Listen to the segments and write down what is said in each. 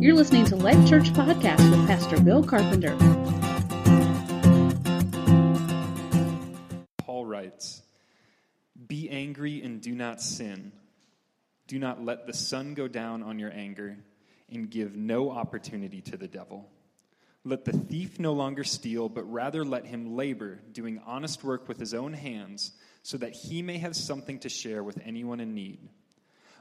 You're listening to Life Church Podcast with Pastor Bill Carpenter. Paul writes Be angry and do not sin. Do not let the sun go down on your anger, and give no opportunity to the devil. Let the thief no longer steal, but rather let him labor, doing honest work with his own hands, so that he may have something to share with anyone in need.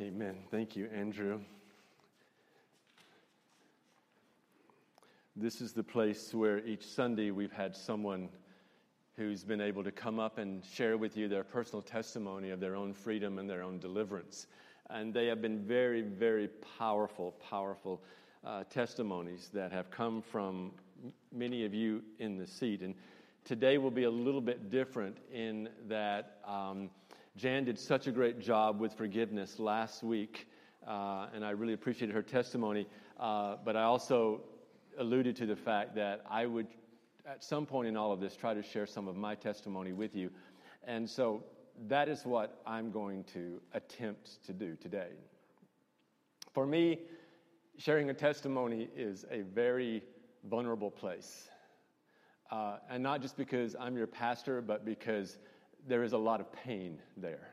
Amen. Thank you, Andrew. This is the place where each Sunday we've had someone who's been able to come up and share with you their personal testimony of their own freedom and their own deliverance. And they have been very, very powerful, powerful uh, testimonies that have come from many of you in the seat. And today will be a little bit different in that. Um, Jan did such a great job with forgiveness last week, uh, and I really appreciated her testimony. Uh, but I also alluded to the fact that I would, at some point in all of this, try to share some of my testimony with you. And so that is what I'm going to attempt to do today. For me, sharing a testimony is a very vulnerable place. Uh, and not just because I'm your pastor, but because there is a lot of pain there.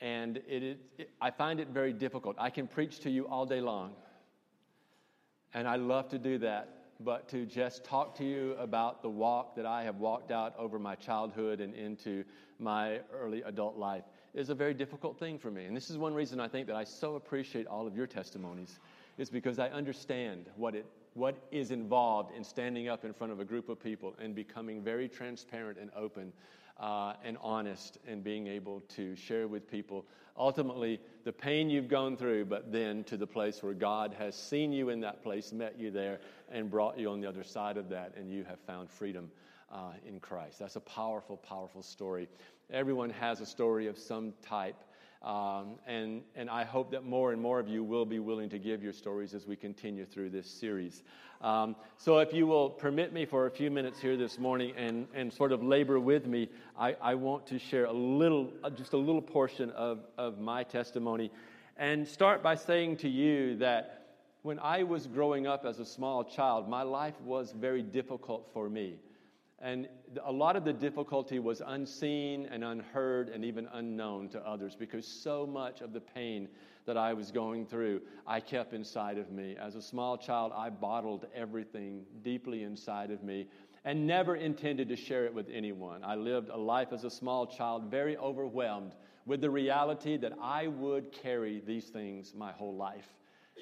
And it, it, it, I find it very difficult. I can preach to you all day long, and I love to do that. But to just talk to you about the walk that I have walked out over my childhood and into my early adult life is a very difficult thing for me. And this is one reason I think that I so appreciate all of your testimonies, is because I understand what it what is involved in standing up in front of a group of people and becoming very transparent and open uh, and honest and being able to share with people ultimately the pain you've gone through, but then to the place where God has seen you in that place, met you there, and brought you on the other side of that, and you have found freedom uh, in Christ. That's a powerful, powerful story. Everyone has a story of some type. Um, and, and I hope that more and more of you will be willing to give your stories as we continue through this series. Um, so, if you will permit me for a few minutes here this morning and, and sort of labor with me, I, I want to share a little, uh, just a little portion of, of my testimony and start by saying to you that when I was growing up as a small child, my life was very difficult for me. And a lot of the difficulty was unseen and unheard and even unknown to others because so much of the pain that I was going through, I kept inside of me. As a small child, I bottled everything deeply inside of me and never intended to share it with anyone. I lived a life as a small child very overwhelmed with the reality that I would carry these things my whole life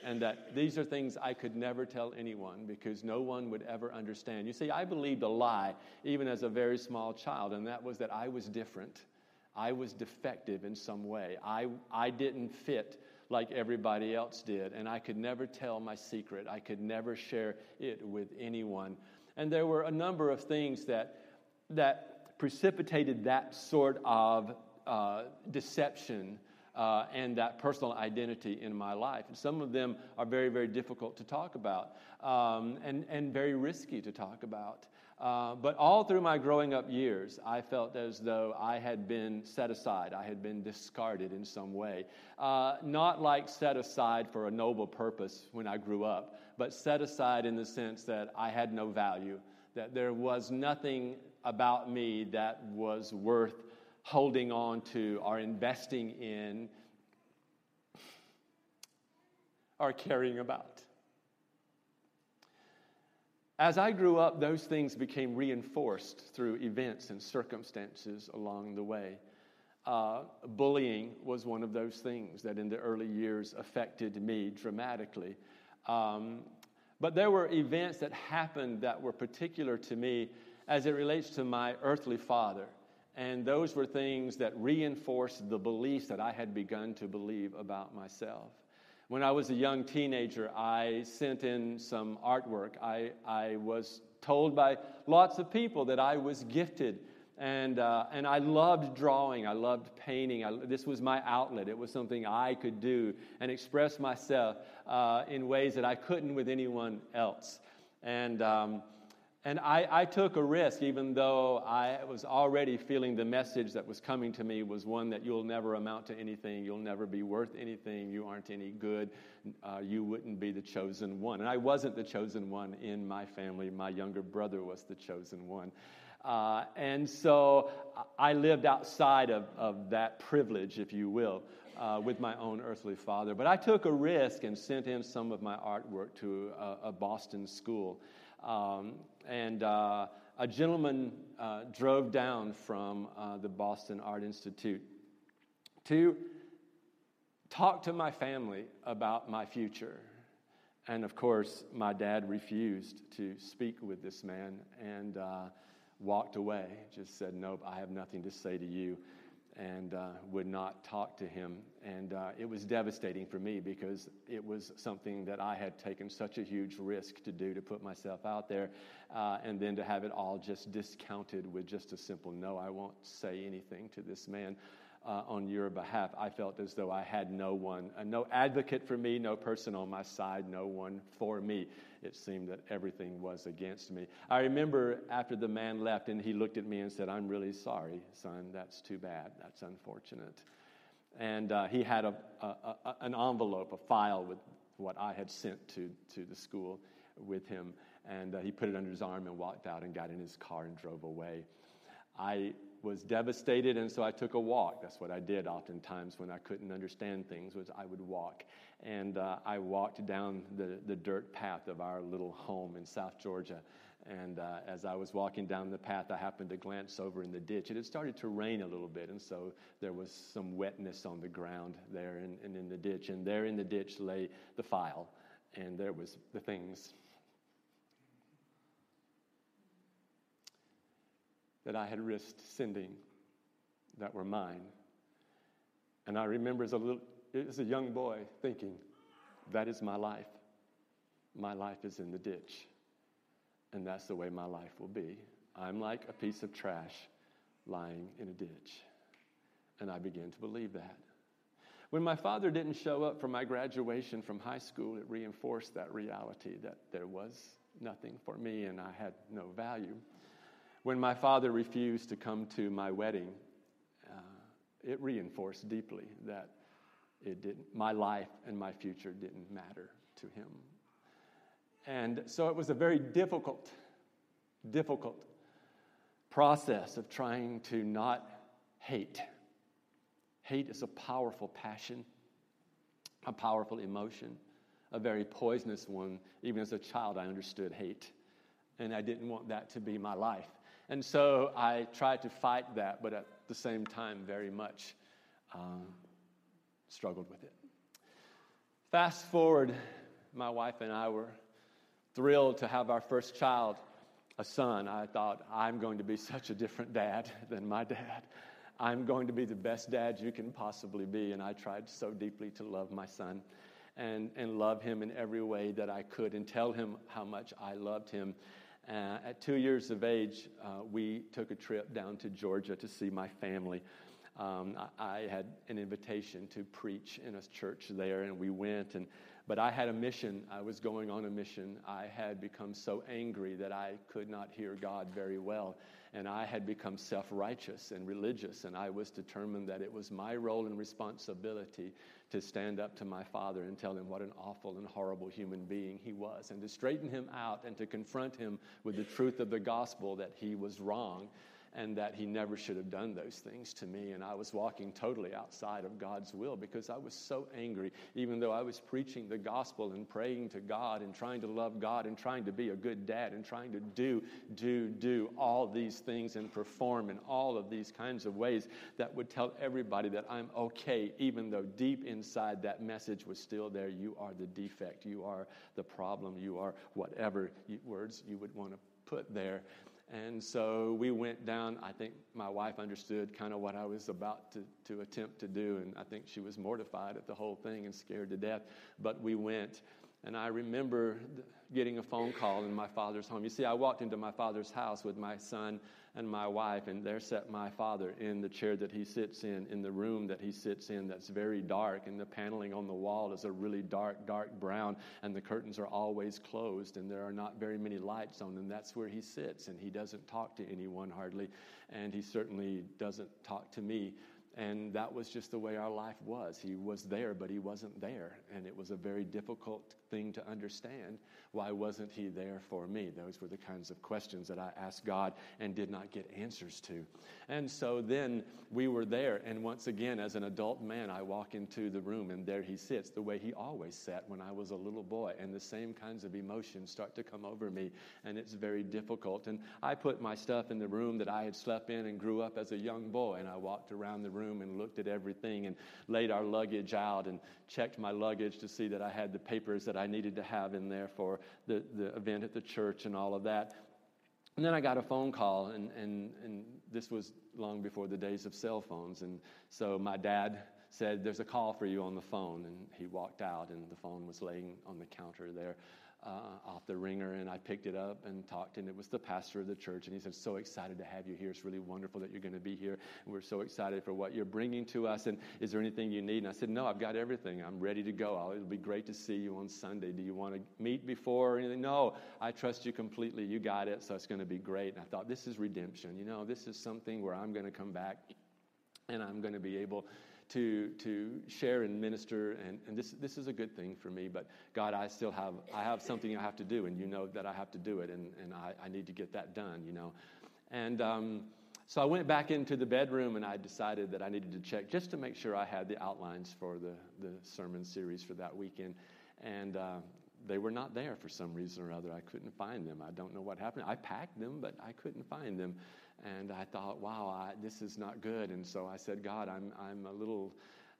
and that these are things I could never tell anyone because no one would ever understand. You see, I believed a lie even as a very small child, and that was that I was different. I was defective in some way. I, I didn't fit like everybody else did, and I could never tell my secret. I could never share it with anyone. And there were a number of things that, that precipitated that sort of uh, deception uh, and that personal identity in my life. And some of them are very, very difficult to talk about um, and, and very risky to talk about. Uh, but all through my growing up years, I felt as though I had been set aside. I had been discarded in some way. Uh, not like set aside for a noble purpose when I grew up, but set aside in the sense that I had no value, that there was nothing about me that was worth holding on to or investing in or caring about. As I grew up, those things became reinforced through events and circumstances along the way. Uh, bullying was one of those things that in the early years affected me dramatically. Um, but there were events that happened that were particular to me as it relates to my earthly father. And those were things that reinforced the beliefs that I had begun to believe about myself. When I was a young teenager, I sent in some artwork. I, I was told by lots of people that I was gifted. And, uh, and I loved drawing. I loved painting. I, this was my outlet. It was something I could do and express myself uh, in ways that I couldn't with anyone else. And um, and I, I, took a risk, even though I was already feeling the message that was coming to me was one that you'll never amount to anything, you'll never be worth anything, you aren't any good, uh, you wouldn't be the chosen one. And I wasn't the chosen one in my family, my younger brother was the chosen one. Uh, and so I lived outside of, of that privilege, if you will, uh, with my own earthly father. But I took a risk and sent in some of my artwork to a, a Boston school. Um, and uh, a gentleman uh, drove down from uh, the Boston Art Institute to talk to my family about my future. And of course, my dad refused to speak with this man and uh, walked away, just said, Nope, I have nothing to say to you and uh, would not talk to him. And uh, it was devastating for me because it was something that I had taken such a huge risk to do to put myself out there, uh, and then to have it all just discounted with just a simple no, I won't say anything to this man. Uh, on your behalf, I felt as though I had no one, uh, no advocate for me, no person on my side, no one for me it seemed that everything was against me. I remember after the man left and he looked at me and said, I'm really sorry, son. That's too bad. That's unfortunate. And uh, he had a, a, a, an envelope, a file with what I had sent to, to the school with him. And uh, he put it under his arm and walked out and got in his car and drove away. I was devastated, and so I took a walk. That's what I did oftentimes when I couldn't understand things, was I would walk. And uh, I walked down the, the dirt path of our little home in South Georgia. And uh, as I was walking down the path, I happened to glance over in the ditch. And it had started to rain a little bit, and so there was some wetness on the ground there and, and in the ditch. And there in the ditch lay the file, and there was the things that I had risked sending that were mine. And I remember as a, little, as a young boy thinking, that is my life. My life is in the ditch. And that's the way my life will be. I'm like a piece of trash lying in a ditch. And I began to believe that. When my father didn't show up for my graduation from high school, it reinforced that reality that there was nothing for me and I had no value. When my father refused to come to my wedding, uh, it reinforced deeply that it didn't, my life and my future didn't matter to him. And so it was a very difficult, difficult process of trying to not hate. Hate is a powerful passion, a powerful emotion, a very poisonous one. Even as a child, I understood hate, and I didn't want that to be my life. And so I tried to fight that, but at the same time, very much um, struggled with it. Fast forward, my wife and I were thrilled to have our first child, a son. I thought, I'm going to be such a different dad than my dad. I'm going to be the best dad you can possibly be. And I tried so deeply to love my son and, and love him in every way that I could and tell him how much I loved him. Uh, at two years of age, uh, we took a trip down to Georgia to see my family. Um, I, I, had an invitation to preach in a church there, and we went. And but I had a mission. I was going on a mission. I had become so angry that I could not hear God very well, and I had become self-righteous and religious. And I was determined that it was my role and responsibility to stand up to my father and tell him what an awful and horrible human being he was, and to straighten him out and to confront him with the truth of the gospel that he was wrong and that he never should have done those things to me. And I was walking totally outside of God's will because I was so angry, even though I was preaching the gospel and praying to God and trying to love God and trying to be a good dad and trying to do, do, do all these things and perform in all of these kinds of ways that would tell everybody that I'm okay, even though deep inside that message was still there. You are the defect, you are the problem, you are whatever words you would want to put there. And so we went down. I think my wife understood kind of what I was about to, to attempt to do. And I think she was mortified at the whole thing and scared to death. But we went. And I remember getting a phone call in my father's home. You see, I walked into my father's house with my son and my wife, and there sat my father in the chair that he sits in, in the room that he sits in that's very dark, and the paneling on the wall is a really dark, dark brown, and the curtains are always closed, and there are not very many lights on, and that's where he sits, and he doesn't talk to anyone hardly, and he certainly doesn't talk to me. And that was just the way our life was. He was there, but he wasn't there. And it was a very difficult thing to understand. Why wasn't he there for me? Those were the kinds of questions that I asked God and did not get answers to. And so then we were there. And once again, as an adult man, I walk into the room and there he sits the way he always sat when I was a little boy. And the same kinds of emotions start to come over me. And it's very difficult. And I put my stuff in the room that I had slept in and grew up as a young boy. And I walked around the room and looked at everything and laid our luggage out and checked my luggage to see that I had the papers that I needed to have in there for the, the event at the church and all of that. And then I got a phone call, and, and, and this was long before the days of cell phones. And so my dad said, There's a call for you on the phone. And he walked out, and the phone was laying on the counter there uh, off the ringer, and I picked it up and talked, and it was the pastor of the church, and he said, "So excited to have you here. It's really wonderful that you're going to be here, and we're so excited for what you're bringing to us. And is there anything you need?" And I said, "No, I've got everything. I'm ready to go. I'll, it'll be great to see you on Sunday. Do you want to meet before or anything?" No, I trust you completely. You got it, so it's going to be great. And I thought, this is redemption. You know, this is something where I'm going to come back, and I'm going to be able to, to share and minister, and, and this, this is a good thing for me, but God, I still have, I have something I have to do, and you know that I have to do it, and, and I, I need to get that done, you know. And um, so I went back into the bedroom, and I decided that I needed to check just to make sure I had the outlines for the, the sermon series for that weekend. And uh, they were not there for some reason or other. I couldn't find them. I don't know what happened. I packed them, but I couldn't find them. And I thought, wow, I, this is not good. And so I said, God, I'm, I'm a little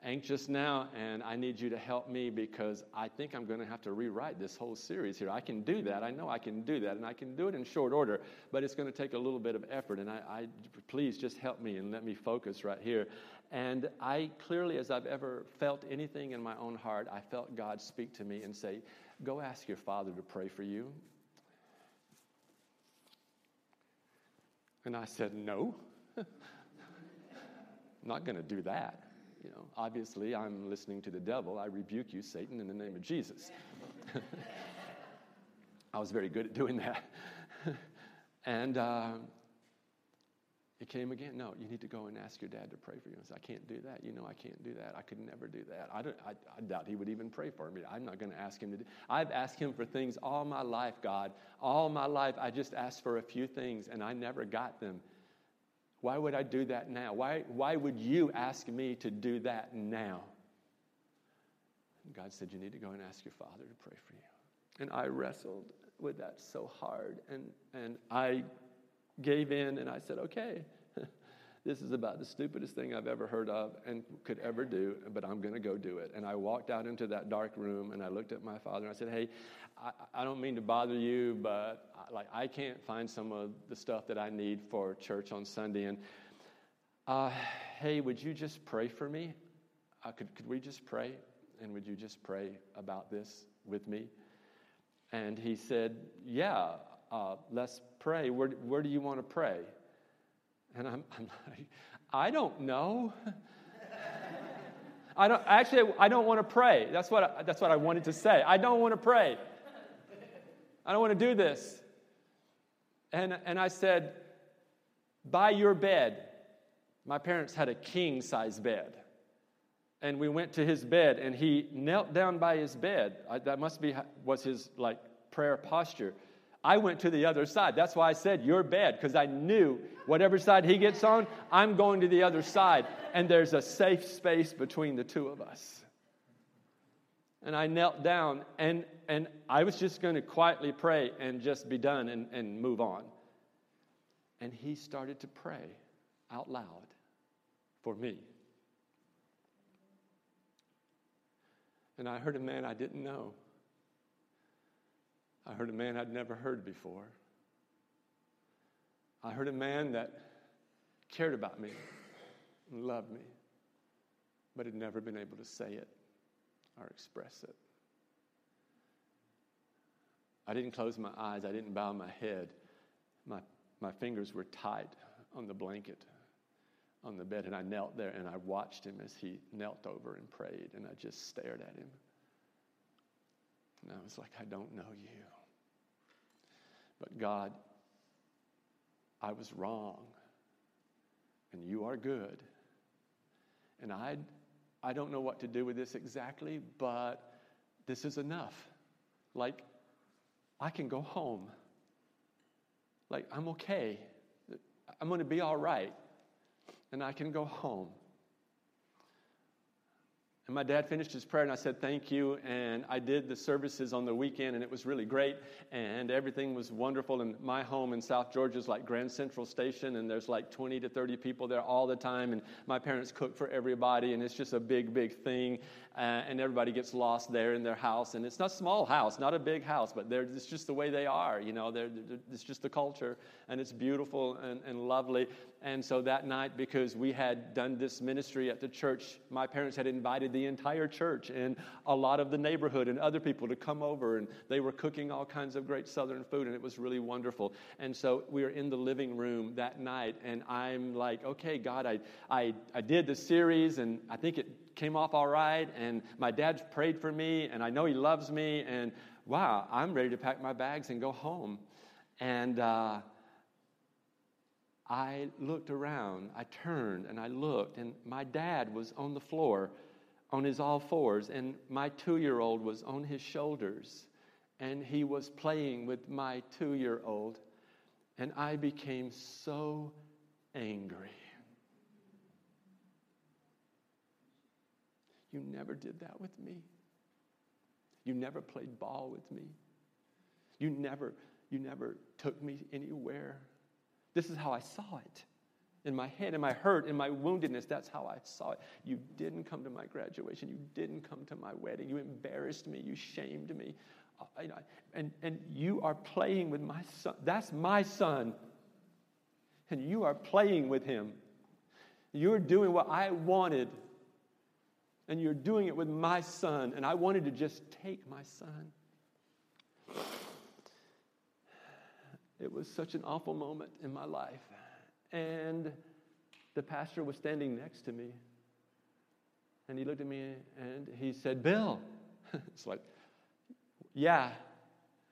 anxious now, and I need you to help me because I think I'm going to have to rewrite this whole series here. I can do that. I know I can do that, and I can do it in short order, but it's going to take a little bit of effort. And I, I please just help me and let me focus right here. And I clearly, as I've ever felt anything in my own heart, I felt God speak to me and say, Go ask your father to pray for you. And I said, No, I'm not going to do that. You know, obviously, I'm listening to the devil. I rebuke you, Satan, in the name of Jesus. I was very good at doing that. and uh, it came again. No, you need to go and ask your dad to pray for you. I said, I can't do that. You know, I can't do that. I could never do that. I, don't, I, I doubt he would even pray for me. I'm not going to ask him to do. I've asked him for things all my life, God. All my life, I just asked for a few things, and I never got them. Why would I do that now? Why, why would you ask me to do that now? And God said, You need to go and ask your father to pray for you. And I wrestled with that so hard, and, and I gave in and I said, okay, this is about the stupidest thing I've ever heard of and could ever do, but I'm going to go do it. And I walked out into that dark room and I looked at my father and I said, hey, I, I don't mean to bother you, but I, like I can't find some of the stuff that I need for church on Sunday. And uh, hey, would you just pray for me? Uh, could, could we just pray? And would you just pray about this with me? And he said, yeah, uh, let's pray. Where, where do you want to pray? And I'm, I'm like, I don't know. I don't, actually, I don't want to pray. That's what, I, that's what I wanted to say. I don't want to pray. I don't want to do this. And, and I said, by your bed. My parents had a king size bed. And we went to his bed, and he knelt down by his bed. I, that must be was his like prayer posture. I went to the other side. That's why I said, Your bed, because I knew whatever side he gets on, I'm going to the other side. And there's a safe space between the two of us. And I knelt down, and, and I was just going to quietly pray and just be done and, and move on. And he started to pray out loud for me. And I heard a man I didn't know. I heard a man I'd never heard before. I heard a man that cared about me and loved me, but had never been able to say it or express it. I didn't close my eyes, I didn't bow my head. My, my fingers were tight on the blanket on the bed, and I knelt there and I watched him as he knelt over and prayed, and I just stared at him. And I was like, I don't know you. But God, I was wrong, and you are good. And I, I don't know what to do with this exactly, but this is enough. Like, I can go home. Like, I'm okay. I'm going to be all right. And I can go home. And my dad finished his prayer, and I said, Thank you. And I did the services on the weekend, and it was really great. And everything was wonderful. And my home in South Georgia is like Grand Central Station, and there's like 20 to 30 people there all the time. And my parents cook for everybody, and it's just a big, big thing. Uh, and everybody gets lost there in their house. And it's not a small house, not a big house, but it's just the way they are. You know, they're, they're, it's just the culture, and it's beautiful and, and lovely. And so that night, because we had done this ministry at the church, my parents had invited the entire church and a lot of the neighborhood and other people to come over, and they were cooking all kinds of great southern food, and it was really wonderful. And so we were in the living room that night, and I'm like, okay, God, I, I, I did the series, and I think it came off all right, and my dad's prayed for me, and I know he loves me, and wow, I'm ready to pack my bags and go home. And uh, I looked around, I turned and I looked, and my dad was on the floor on his all fours, and my two year old was on his shoulders, and he was playing with my two year old, and I became so angry. You never did that with me. You never played ball with me. You never, you never took me anywhere. This is how I saw it. In my head, in my hurt, in my woundedness, that's how I saw it. You didn't come to my graduation. You didn't come to my wedding. You embarrassed me. You shamed me. Uh, I, and, and you are playing with my son. That's my son. And you are playing with him. You're doing what I wanted and you're doing it with my son, and I wanted to just take my son. It was such an awful moment in my life. And the pastor was standing next to me, and he looked at me and he said, Bill. it's like, yeah.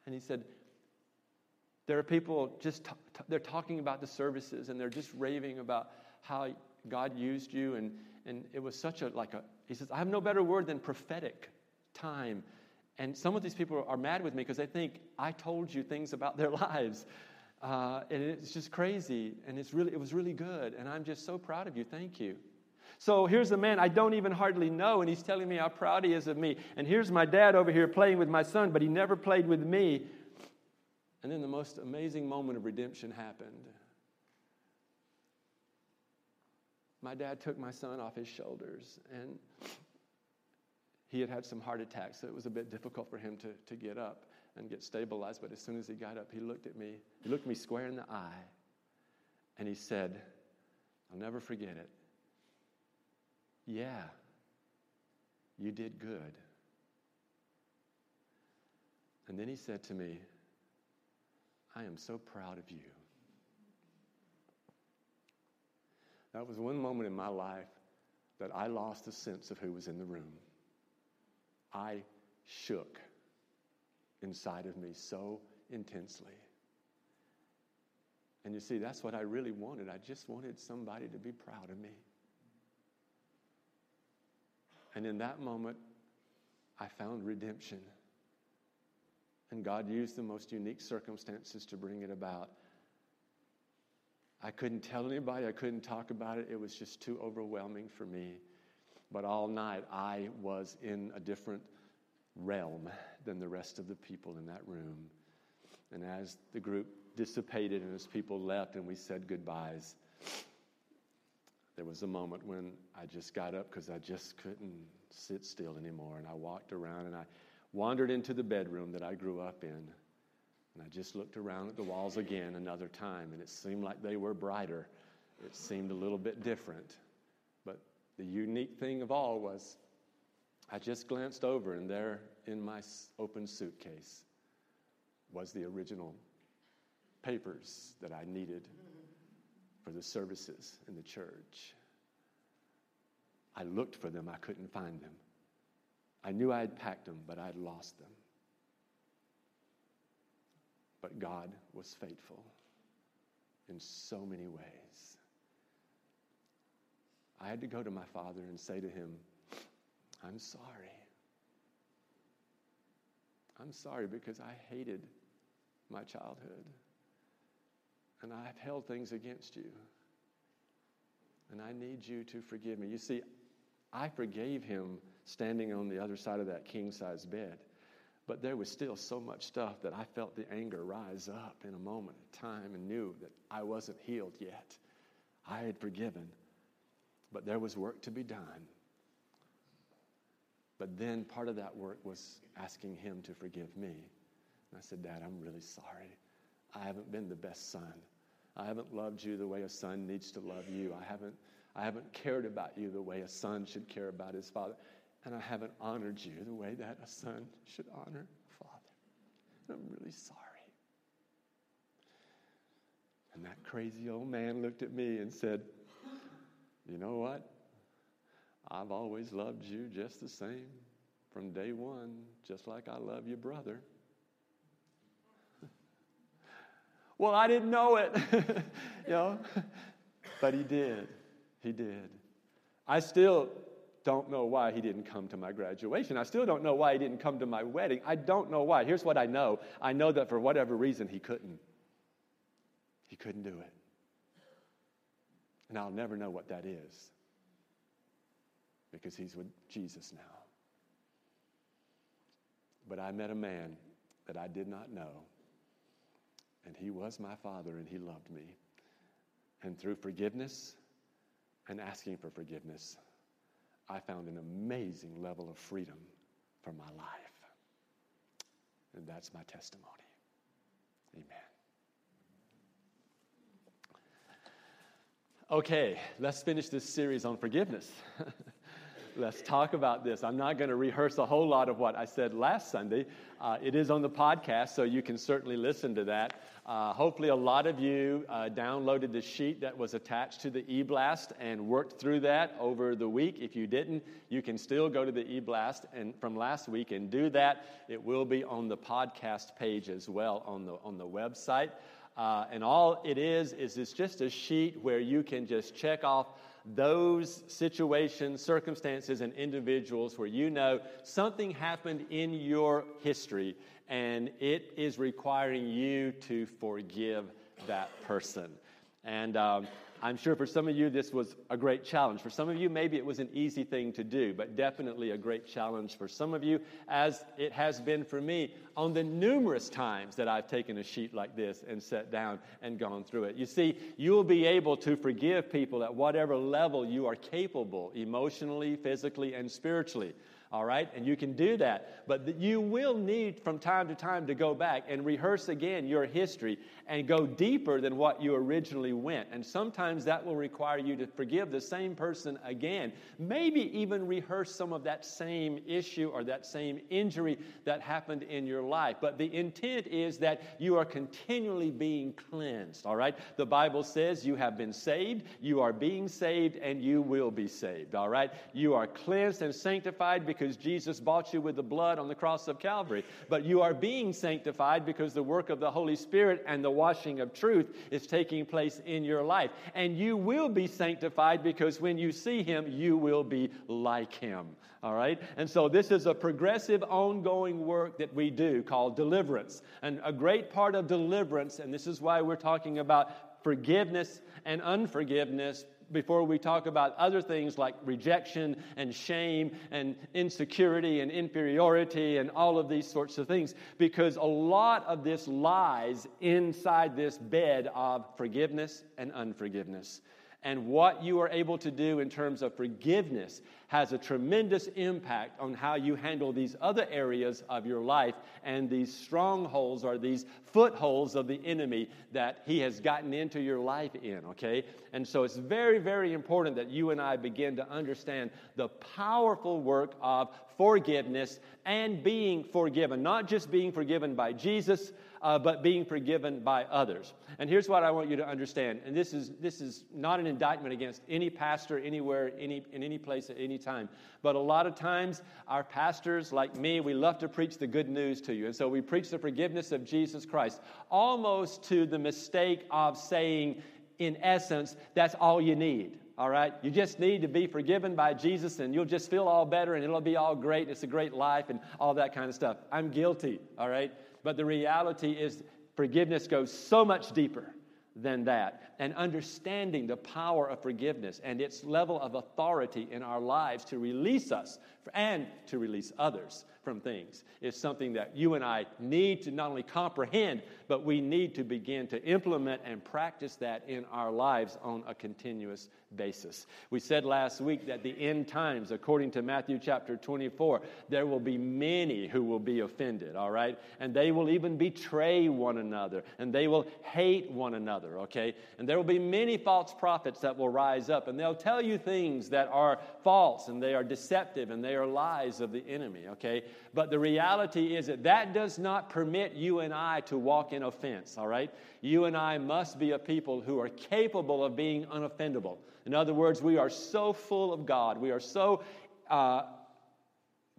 And he said, there are people just, t- t- they're talking about the services and they're just raving about how God used you. And, and it was such a, like a, he says, I have no better word than prophetic time. And some of these people are mad with me because they think I told you things about their lives. Uh, and it's just crazy. And it's really, it was really good. And I'm just so proud of you. Thank you. So here's a man I don't even hardly know, and he's telling me how proud he is of me. And here's my dad over here playing with my son, but he never played with me. And then the most amazing moment of redemption happened. my dad took my son off his shoulders and he had had some heart attacks, so it was a bit difficult for him to, to get up and get stabilized. But as soon as he got up, he looked at me, he looked me square in the eye, and he said, I'll never forget it. Yeah, you did good. And then he said to me, I am so proud of you. That was one moment in my life that I lost the sense of who was in the room. I shook inside of me so intensely. And you see, that's what I really wanted. I just wanted somebody to be proud of me. And in that moment, I found redemption. And God used the most unique circumstances to bring it about. I couldn't tell anybody, I couldn't talk about it. It was just too overwhelming for me. But all night, I was in a different realm than the rest of the people in that room. And as the group dissipated and as people left and we said goodbyes, there was a moment when I just got up because I just couldn't sit still anymore. And I walked around and I wandered into the bedroom that I grew up in. And I just looked around at the walls again another time, and it seemed like they were brighter. It seemed a little bit different. The unique thing of all was I just glanced over, and there in my open suitcase was the original papers that I needed for the services in the church. I looked for them, I couldn't find them. I knew I had packed them, but I had lost them. But God was faithful in so many ways. I had to go to my father and say to him, I'm sorry. I'm sorry because I hated my childhood. And I have held things against you. And I need you to forgive me. You see, I forgave him standing on the other side of that king size bed. But there was still so much stuff that I felt the anger rise up in a moment of time and knew that I wasn't healed yet. I had forgiven, but there was work to be done. But then part of that work was asking him to forgive me. And I said, Dad, I'm really sorry. I haven't been the best son. I haven't loved you the way a son needs to love you. I haven't, I haven't cared about you the way a son should care about his father. And I haven't honored you the way that a son should honor a father. And I'm really sorry. And that crazy old man looked at me and said, You know what? I've always loved you just the same from day one, just like I love your brother. well, I didn't know it, you know, but he did. He did. I still don't know why he didn't come to my graduation. I still don't know why he didn't come to my wedding. I don't know why. Here's what I know I know that for whatever reason, he couldn't. He couldn't do it. And I'll never know what that is because he's with Jesus now. But I met a man that I did not know, and he was my father, and he loved me. And through forgiveness and asking for forgiveness, I found an amazing level of freedom for my life. And that's my testimony. Amen. Okay, let's finish this series on forgiveness. let's talk about this. I'm not going to rehearse a whole lot of what I said last Sunday. Uh, it is on the podcast, so you can certainly listen to that. Uh, hopefully, a lot of you uh, downloaded the sheet that was attached to the e-blast and worked through that over the week. If you didn't, you can still go to the e-blast and from last week and do that. It will be on the podcast page as well on the on the website. Uh, and all it is is it's just a sheet where you can just check off those situations, circumstances, and individuals where you know something happened in your history and it is requiring you to forgive that person. And um, I'm sure for some of you, this was a great challenge. For some of you, maybe it was an easy thing to do, but definitely a great challenge for some of you, as it has been for me on the numerous times that I've taken a sheet like this and sat down and gone through it. You see, you will be able to forgive people at whatever level you are capable, emotionally, physically, and spiritually all right? And you can do that. But you will need from time to time to go back and rehearse again your history and go deeper than what you originally went. And sometimes that will require you to forgive the same person again. Maybe even rehearse some of that same issue or that same injury that happened in your life. But the intent is that you are continually being cleansed, all right? The Bible says you have been saved, you are being saved, and you will be saved, all right? You are cleansed and sanctified because because Jesus bought you with the blood on the cross of Calvary. But you are being sanctified because the work of the Holy Spirit and the washing of truth is taking place in your life. And you will be sanctified because when you see Him, you will be like Him. All right? And so this is a progressive, ongoing work that we do called deliverance. And a great part of deliverance, and this is why we're talking about forgiveness and unforgiveness before we talk about other things like rejection and shame and insecurity and inferiority and all of these sorts of things, because a lot of this lies inside this bed of forgiveness and unforgiveness. And what you are able to do in terms of forgiveness has a tremendous impact on how you handle these other areas of your life and these strongholds or these footholds of the enemy that he has gotten into your life in, okay? And so it's very, very important that you and I begin to understand the powerful work of forgiveness and being forgiven, not just being forgiven by Jesus uh, but being forgiven by others. And here's what I want you to understand, and this is, this is not an indictment against any pastor anywhere, any, in any place at any time, but a lot of times our pastors, like me, we love to preach the good news to you. And so we preach the forgiveness of Jesus Christ, almost to the mistake of saying, in essence, that's all you need all right? You just need to be forgiven by Jesus and you'll just feel all better and it'll be all great. It's a great life and all that kind of stuff. I'm guilty, all right? But the reality is, forgiveness goes so much deeper than that. And understanding the power of forgiveness and its level of authority in our lives to release us and to release others from things is something that you and I need to not only comprehend, but we need to begin to implement and practice that in our lives on a continuous basis. We said last week that the end times, according to Matthew chapter 24, there will be many who will be offended, all right? And they will even betray one another, and they will hate one another, okay? And there will be many false prophets that will rise up, and they'll tell you things that are false, and they are deceptive, and they are lies of the enemy, okay? But the reality is that that does not permit you and I to walk in offense, all right? You and I must be a people who are capable of being unoffendable. In other words, we are so full of God, we are so uh,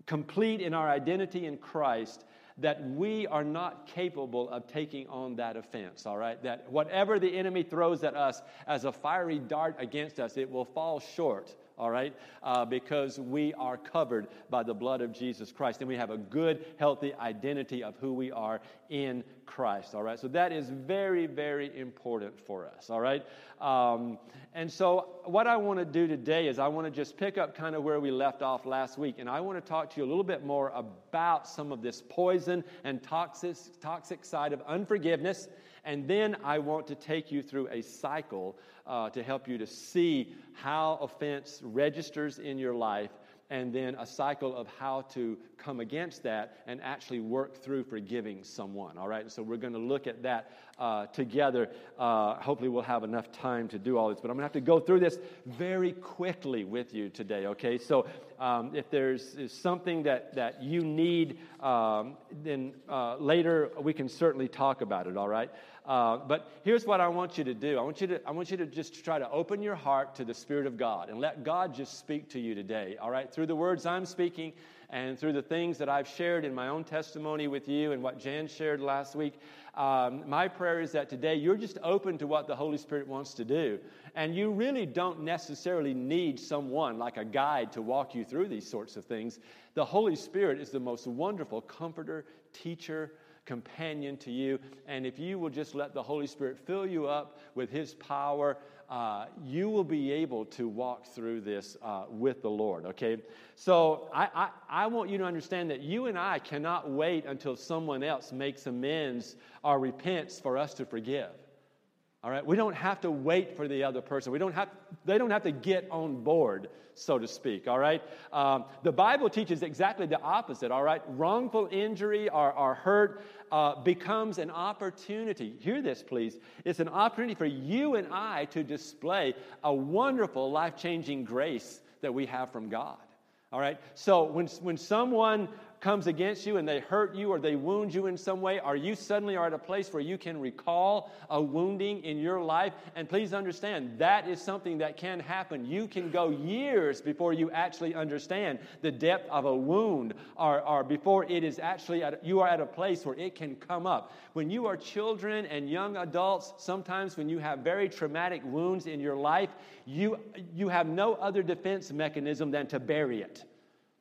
complete in our identity in Christ that we are not capable of taking on that offense, all right? That whatever the enemy throws at us as a fiery dart against us, it will fall short all right? Uh, because we are covered by the blood of Jesus Christ and we have a good, healthy identity of who we are in Christ, all right? So that is very, very important for us, all right? Um, and so, what I want to do today is I want to just pick up kind of where we left off last week, and I want to talk to you a little bit more about some of this poison and toxic, toxic side of unforgiveness. And then I want to take you through a cycle uh, to help you to see how offense registers in your life and then a cycle of how to come against that and actually work through forgiving someone. All right, and so we're going to look at that uh, together. Uh, hopefully, we'll have enough time to do all this, but I'm going to have to go through this very quickly with you today. Okay, so um, if there's something that that you need, um, then uh, later we can certainly talk about it. All right. Uh, but here's what I want you to do. I want you to, I want you to just try to open your heart to the Spirit of God and let God just speak to you today, all right? Through the words I'm speaking and through the things that I've shared in my own testimony with you and what Jan shared last week. Um, my prayer is that today you're just open to what the Holy Spirit wants to do. And you really don't necessarily need someone like a guide to walk you through these sorts of things. The Holy Spirit is the most wonderful comforter, teacher, companion to you. And if you will just let the Holy Spirit fill you up with His power, uh, you will be able to walk through this uh, with the Lord, okay? So I, I, I, want you to understand that you and I cannot wait until someone else makes amends or repents for us to forgive. All right, we don't have to wait for the other person. We don't have, they don't have to get on board, so to speak. All right, um, the Bible teaches exactly the opposite. All right, wrongful injury or, or hurt uh, becomes an opportunity. Hear this, please. It's an opportunity for you and I to display a wonderful, life changing grace that we have from God. All right, so when, when someone comes against you and they hurt you or they wound you in some way, or you suddenly are at a place where you can recall a wounding in your life, and please understand that is something that can happen. You can go years before you actually understand the depth of a wound, or, or before it is actually at, you are at a place where it can come up. When you are children and young adults, sometimes when you have very traumatic wounds in your life, you, you have no other defense mechanism than to bury it.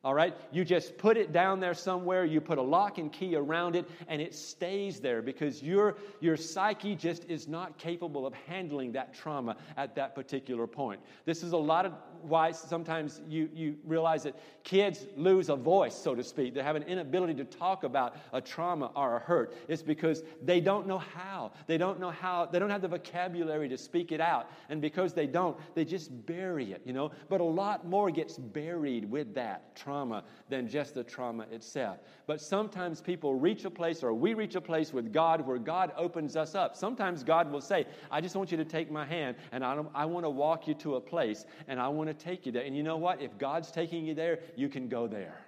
All right? You just put it down there somewhere, you put a lock and key around it, and it stays there because your, your psyche just is not capable of handling that trauma at that particular point. This is a lot of why sometimes you, you realize that kids lose a voice, so to speak. They have an inability to talk about a trauma or a hurt. It's because they don't know how. They don't know how, they don't have the vocabulary to speak it out. And because they don't, they just bury it, you know. But a lot more gets buried with that trauma than just the trauma itself. But sometimes people reach a place, or we reach a place with God where God opens us up. Sometimes God will say, I just want you to take my hand, and I, I want to walk you to a place, and I want to take you there. And you know what? If God's taking you there, you can go there.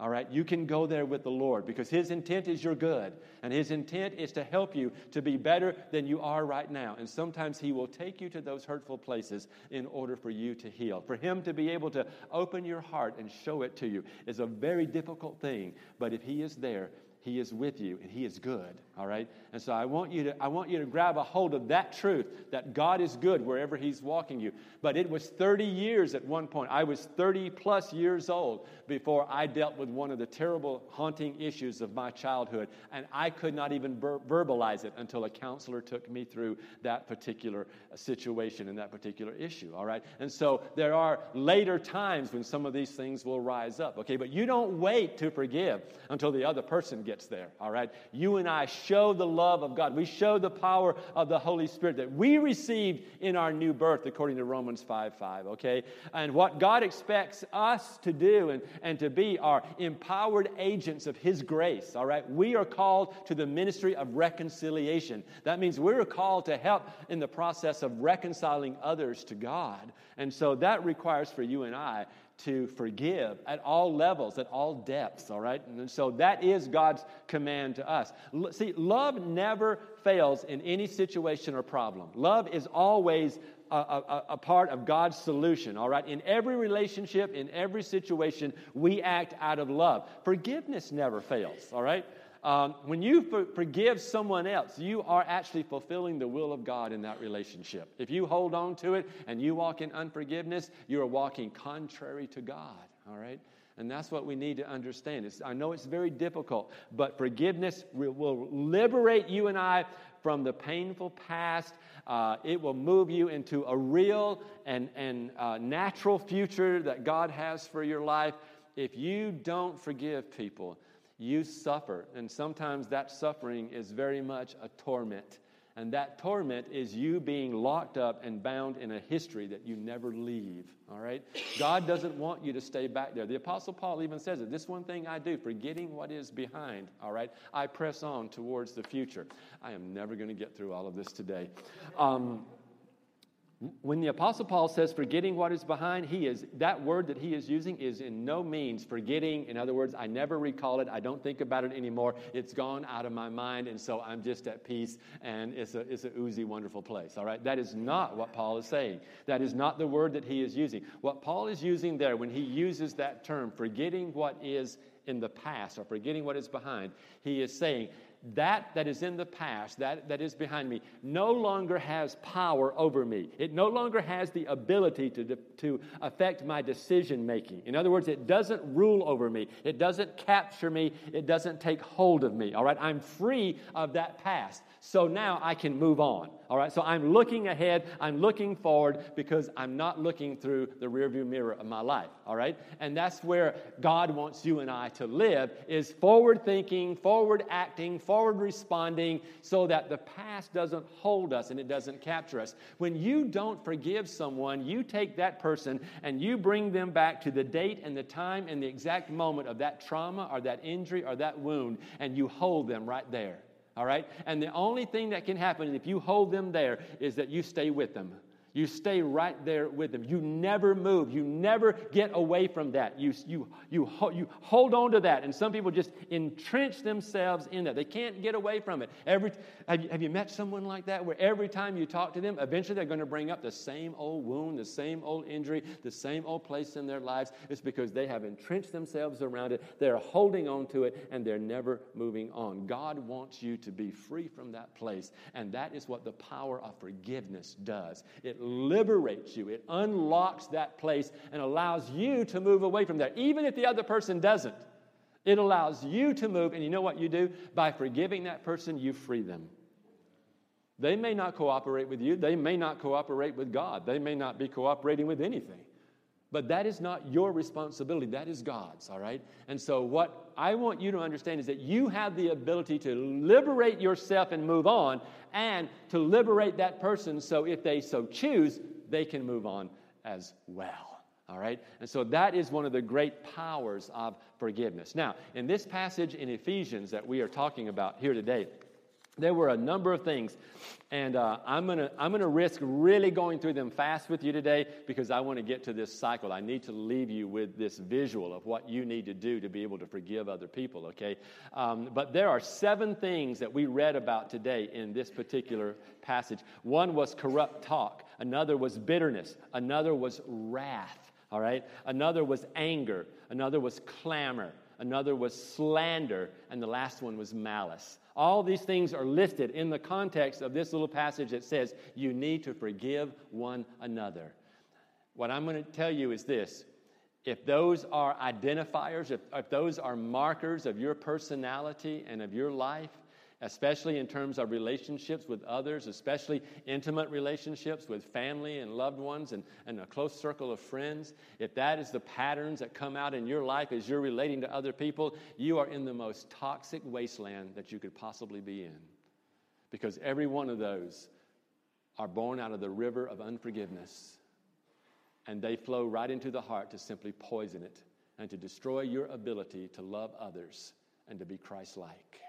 All right, you can go there with the Lord because His intent is your good, and His intent is to help you to be better than you are right now. And sometimes He will take you to those hurtful places in order for you to heal. For Him to be able to open your heart and show it to you is a very difficult thing, but if He is there, He is with you and He is good all right? And so i want you to i want you to grab a hold of that truth that god is good wherever he's walking you. But it was 30 years at one point. I was 30 plus years old before i dealt with one of the terrible haunting issues of my childhood. And i could not even ver- verbalize it until a counselor took me through that particular situation and that particular issue all right? And so there are later times when some of these things will rise up okay? But you don't wait to forgive until the other person gets there all right you and i show the love of God. We show the power of the Holy Spirit that we received in our new birth, according to Romans 5 5, okay? And what God expects us to do and, and to be are empowered agents of His grace, all right? We are called to the ministry of reconciliation. That means we're called to help in the process of reconciling others to God. And so that requires for you and I to forgive at all levels, at all depths, all right? And so that is God's command to us. See, love never fails in any situation or problem. Love is always a, a, a, part of God's solution, all right? In every relationship, in every situation, we act out of love. Forgiveness never fails, all right? Um, when you for- forgive someone else, you are actually fulfilling the will of God in that relationship. If you hold on to it and you walk in unforgiveness, you are walking contrary to God, all right? And that's what we need to understand. It's, I know it's very difficult, but forgiveness will, liberate you and I from the painful past. Uh, it will move you into a real and, and uh, natural future that God has for your life. If you don't forgive people, you suffer. And sometimes that suffering is very much a torment. And that torment is you being locked up and bound in a history that you never leave. All right? God doesn't want you to stay back there. The Apostle Paul even says it this one thing I do, forgetting what is behind. All right? I press on towards the future. I am never going to get through all of this today. Um, when the Apostle Paul says forgetting what is behind, he is that word that he is using is in no means forgetting. In other words, I never recall it. I don't think about it anymore. It's gone out of my mind, and so I'm just at peace, and it's a it's a oozy, wonderful place. All right, that is not what Paul is saying. That is not the word that he is using. What Paul is using there when he uses that term, forgetting what is in the past or forgetting what is behind, he is saying that that is in the past, that that is behind me, no longer has power over me. It no longer has the ability to, to affect my decision making. In other words, it doesn't rule over me, it doesn't capture me, it doesn't take hold of me. All right, I'm free of that past. So now I can move on. All right, so I'm looking ahead, I'm looking forward because I'm not looking through the rearview mirror of my life. All right, and that's where God wants you and I to live is forward thinking, forward acting, forward responding so that the past doesn't hold us and it doesn't capture us. When you don't forgive someone, you take that person and you bring them back to the date and the time and the exact moment of that trauma or that injury or that wound and you hold them right there all right? And the only thing that can happen if you hold them there is that you stay with them. You stay right there with them. You never move. You never get away from that. You, you, you, you hold on to that. And some people just entrench themselves in that. They can't get away from it. Every, have, you, have you met someone like that where every time you talk to them, eventually they're going to bring up the same old wound, the same old injury, the same old place in their lives? It's because they have entrenched themselves around it. They're holding on to it and they're never moving on. God wants you to be free from that place. And that is what the power of forgiveness does. It liberates you, it unlocks that place and allows you to move away from there, even if the other person doesn't. It allows you to move, and you know what you do? By forgiving that person, you free them. They may not cooperate with you, they may not cooperate with God, they may not be cooperating with anything. But that is not your responsibility, that is God's, all right? And so, what I want you to understand is that you have the ability to liberate yourself and move on, and to liberate that person so if they so choose, they can move on as well. All right? And so that is one of the great powers of forgiveness. Now, in this passage in Ephesians that we are talking about here today, there were a number of things, and uh, I'm going to I'm gonna risk really going through them fast with you today because I want to get to this cycle. I need to leave you with this visual of what you need to do to be able to forgive other people, okay? Um, but there are seven things that we read about today in this particular passage. One was corrupt talk, another was bitterness, another was wrath, all right? Another was anger, another was clamor, another was slander, and the last one was malice. All these things are listed in the context of this little passage that says you need to forgive one another. What I'm going to tell you is this if those are identifiers, if, if those are markers of your personality and of your life, especially in terms of relationships with others, especially intimate relationships with family and loved ones and, and a close circle of friends, if that is the patterns that come out in your life as you're relating to other people, you are in the most toxic wasteland that you could possibly be in. Because every one of those are born out of the river of unforgiveness. And they flow right into the heart to simply poison it and to destroy your ability to love others and to be Christ like.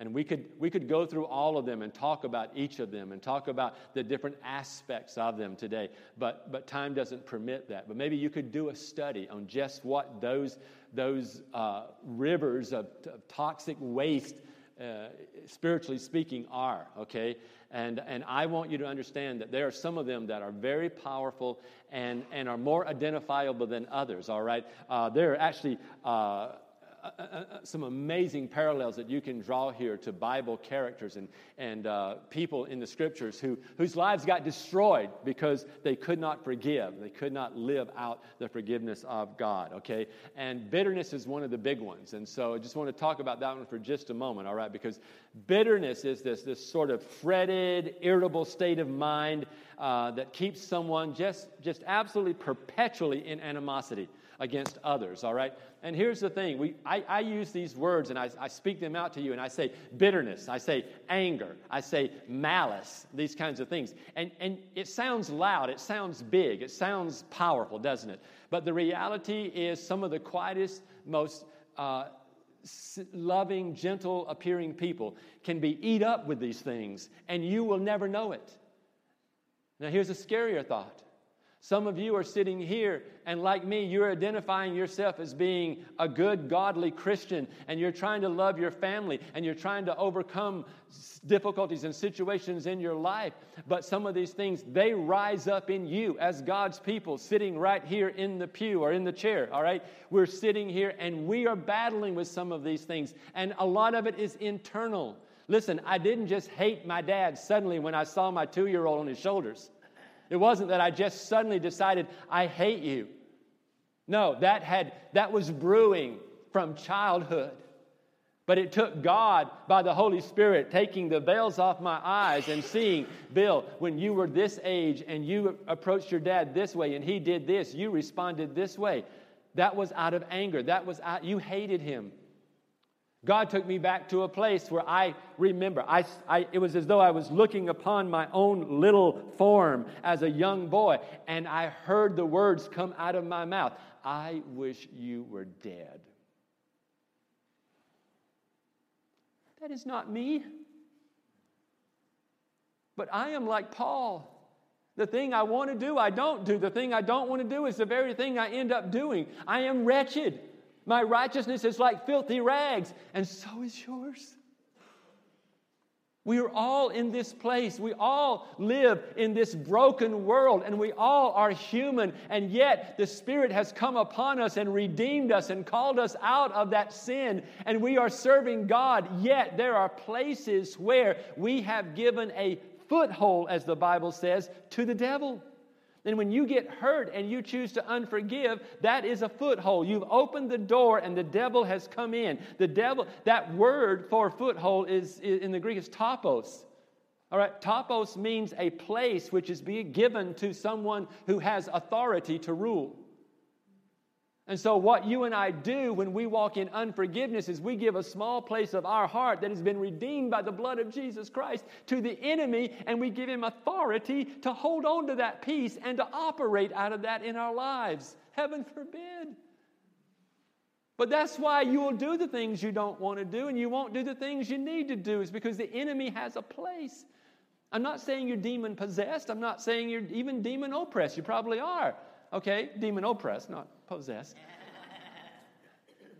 And we could, we could go through all of them and talk about each of them and talk about the different aspects of them today. But, but time doesn't permit that. But maybe you could do a study on just what those, those uh, rivers of, of, toxic waste, uh, spiritually speaking, are, okay? And, and I want you to understand that there are some of them that are very powerful and, and are more identifiable than others, all right? Uh, there are actually. Uh, uh, some amazing parallels that you can draw here to Bible characters and, and uh, people in the scriptures who, whose lives got destroyed because they could not forgive. They could not live out the forgiveness of God, okay? And bitterness is one of the big ones. And so I just want to talk about that one for just a moment, all right? Because bitterness is this, this sort of fretted, irritable state of mind uh, that keeps someone just, just absolutely perpetually in animosity against others, all right? And here's the thing we, I, I use these words and I, I speak them out to you, and I say bitterness, I say anger, I say malice, these kinds of things. And, and it sounds loud, it sounds big, it sounds powerful, doesn't it? But the reality is, some of the quietest, most uh, loving, gentle appearing people can be eat up with these things, and you will never know it. Now, here's a scarier thought some of you are sitting here, and like me, you're identifying yourself as being a good, godly Christian, and you're trying to love your family, and you're trying to overcome difficulties and situations in your life. But some of these things, they rise up in you as God's people sitting right here in the pew or in the chair, all right? We're sitting here, and we are battling with some of these things, and a lot of it is internal. Listen, I didn't just hate my dad suddenly when I saw my two year old on his shoulders. It wasn't that I just suddenly decided, I hate you. No, that, had, that was brewing from childhood. But it took God by the Holy Spirit taking the veils off my eyes and seeing, Bill, when you were this age and you approached your dad this way and he did this, you responded this way. That was out of anger. That was out, you hated him. God took me back to a place where I remember. I, I, it was as though I was looking upon my own little form as a young boy, and I heard the words come out of my mouth I wish you were dead. That is not me. But I am like Paul. The thing I want to do, I don't do. The thing I don't want to do is the very thing I end up doing. I am wretched. My righteousness is like filthy rags, and so is yours. We are all in this place. We all live in this broken world, and we all are human. And yet, the Spirit has come upon us and redeemed us and called us out of that sin, and we are serving God. Yet, there are places where we have given a foothold, as the Bible says, to the devil. And when you get hurt and you choose to unforgive, that is a foothold. You've opened the door and the devil has come in. The devil, that word for foothold is, in the Greek is topos. All right, topos means a place which is being given to someone who has authority to rule. And so, what you and I do when we walk in unforgiveness is we give a small place of our heart that has been redeemed by the blood of Jesus Christ to the enemy, and we give him authority to hold on to that piece and to operate out of that in our lives. Heaven forbid. But that's why you will do the things you don't want to do, and you won't do the things you need to do, is because the enemy has a place. I'm not saying you're demon possessed. I'm not saying you're even demon oppressed. You probably are. Okay, demon oppressed, not possessed.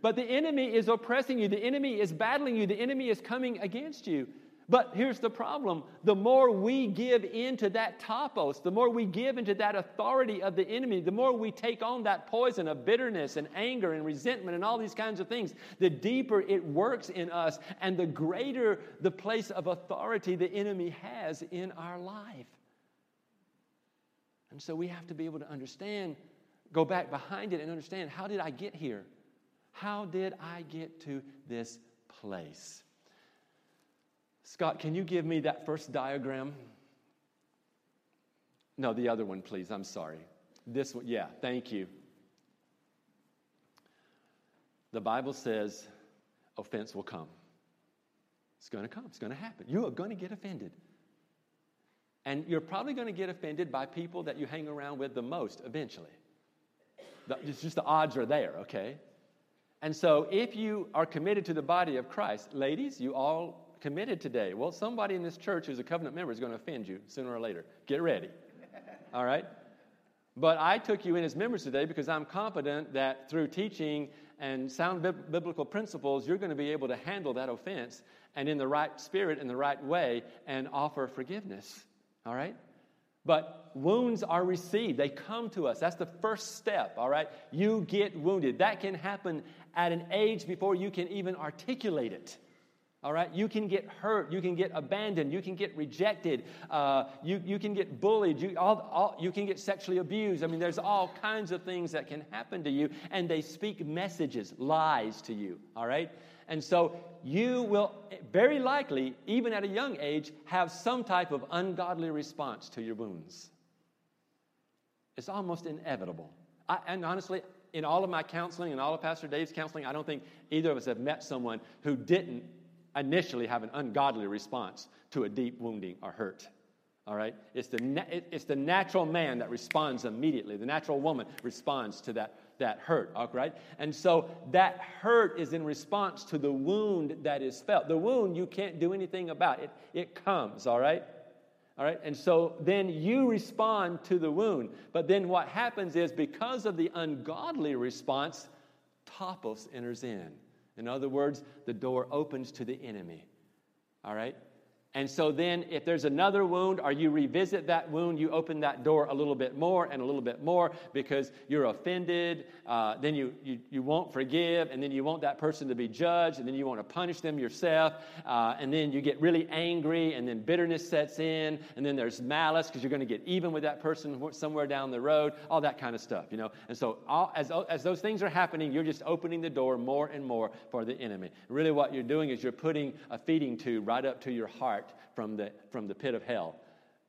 But the enemy is oppressing you. The enemy is battling you. The enemy is coming against you. But here's the problem the more we give into that topos, the more we give into that authority of the enemy, the more we take on that poison of bitterness and anger and resentment and all these kinds of things, the deeper it works in us and the greater the place of authority the enemy has in our life. And so we have to be able to understand, go back behind it and understand how did I get here? How did I get to this place? Scott, can you give me that first diagram? No, the other one, please. I'm sorry. This one, yeah, thank you. The Bible says offense will come. It's going to come, it's going to happen. You are going to get offended. And you're probably going to get offended by people that you hang around with the most eventually. It's just the odds are there, okay? And so if you are committed to the body of Christ, ladies, you all committed today. Well, somebody in this church who's a covenant member is going to offend you sooner or later. Get ready. all right? But I took you in as members today because I'm confident that through teaching and sound biblical principles, you're going to be able to handle that offense and in the right spirit, in the right way, and offer forgiveness. All right? But wounds are received. They come to us. That's the first step, all right? You get wounded. That can happen at an age before you can even articulate it. All right, you can get hurt, you can get abandoned, you can get rejected, uh, you, you can get bullied, you, all, all, you can get sexually abused. I mean, there's all kinds of things that can happen to you, and they speak messages, lies to you. All right, and so you will very likely, even at a young age, have some type of ungodly response to your wounds. It's almost inevitable. I, and honestly, in all of my counseling and all of Pastor Dave's counseling, I don't think either of us have met someone who didn't initially have an ungodly response to a deep wounding or hurt. All right? It's the, na- it's the natural man that responds immediately. The natural woman responds to that, that hurt, all right? And so that hurt is in response to the wound that is felt. The wound you can't do anything about. It, it comes, all right? All right? And so then you respond to the wound. But then what happens is because of the ungodly response, topos enters in. In other words, the door opens to the enemy. All right? And so then, if there's another wound, or you revisit that wound, you open that door a little bit more and a little bit more because you're offended. Uh, then you, you, you won't forgive, and then you want that person to be judged, and then you want to punish them yourself. Uh, and then you get really angry, and then bitterness sets in, and then there's malice because you're going to get even with that person somewhere down the road, all that kind of stuff, you know. And so, all, as, as those things are happening, you're just opening the door more and more for the enemy. Really, what you're doing is you're putting a feeding tube right up to your heart heart from the, from the pit of hell,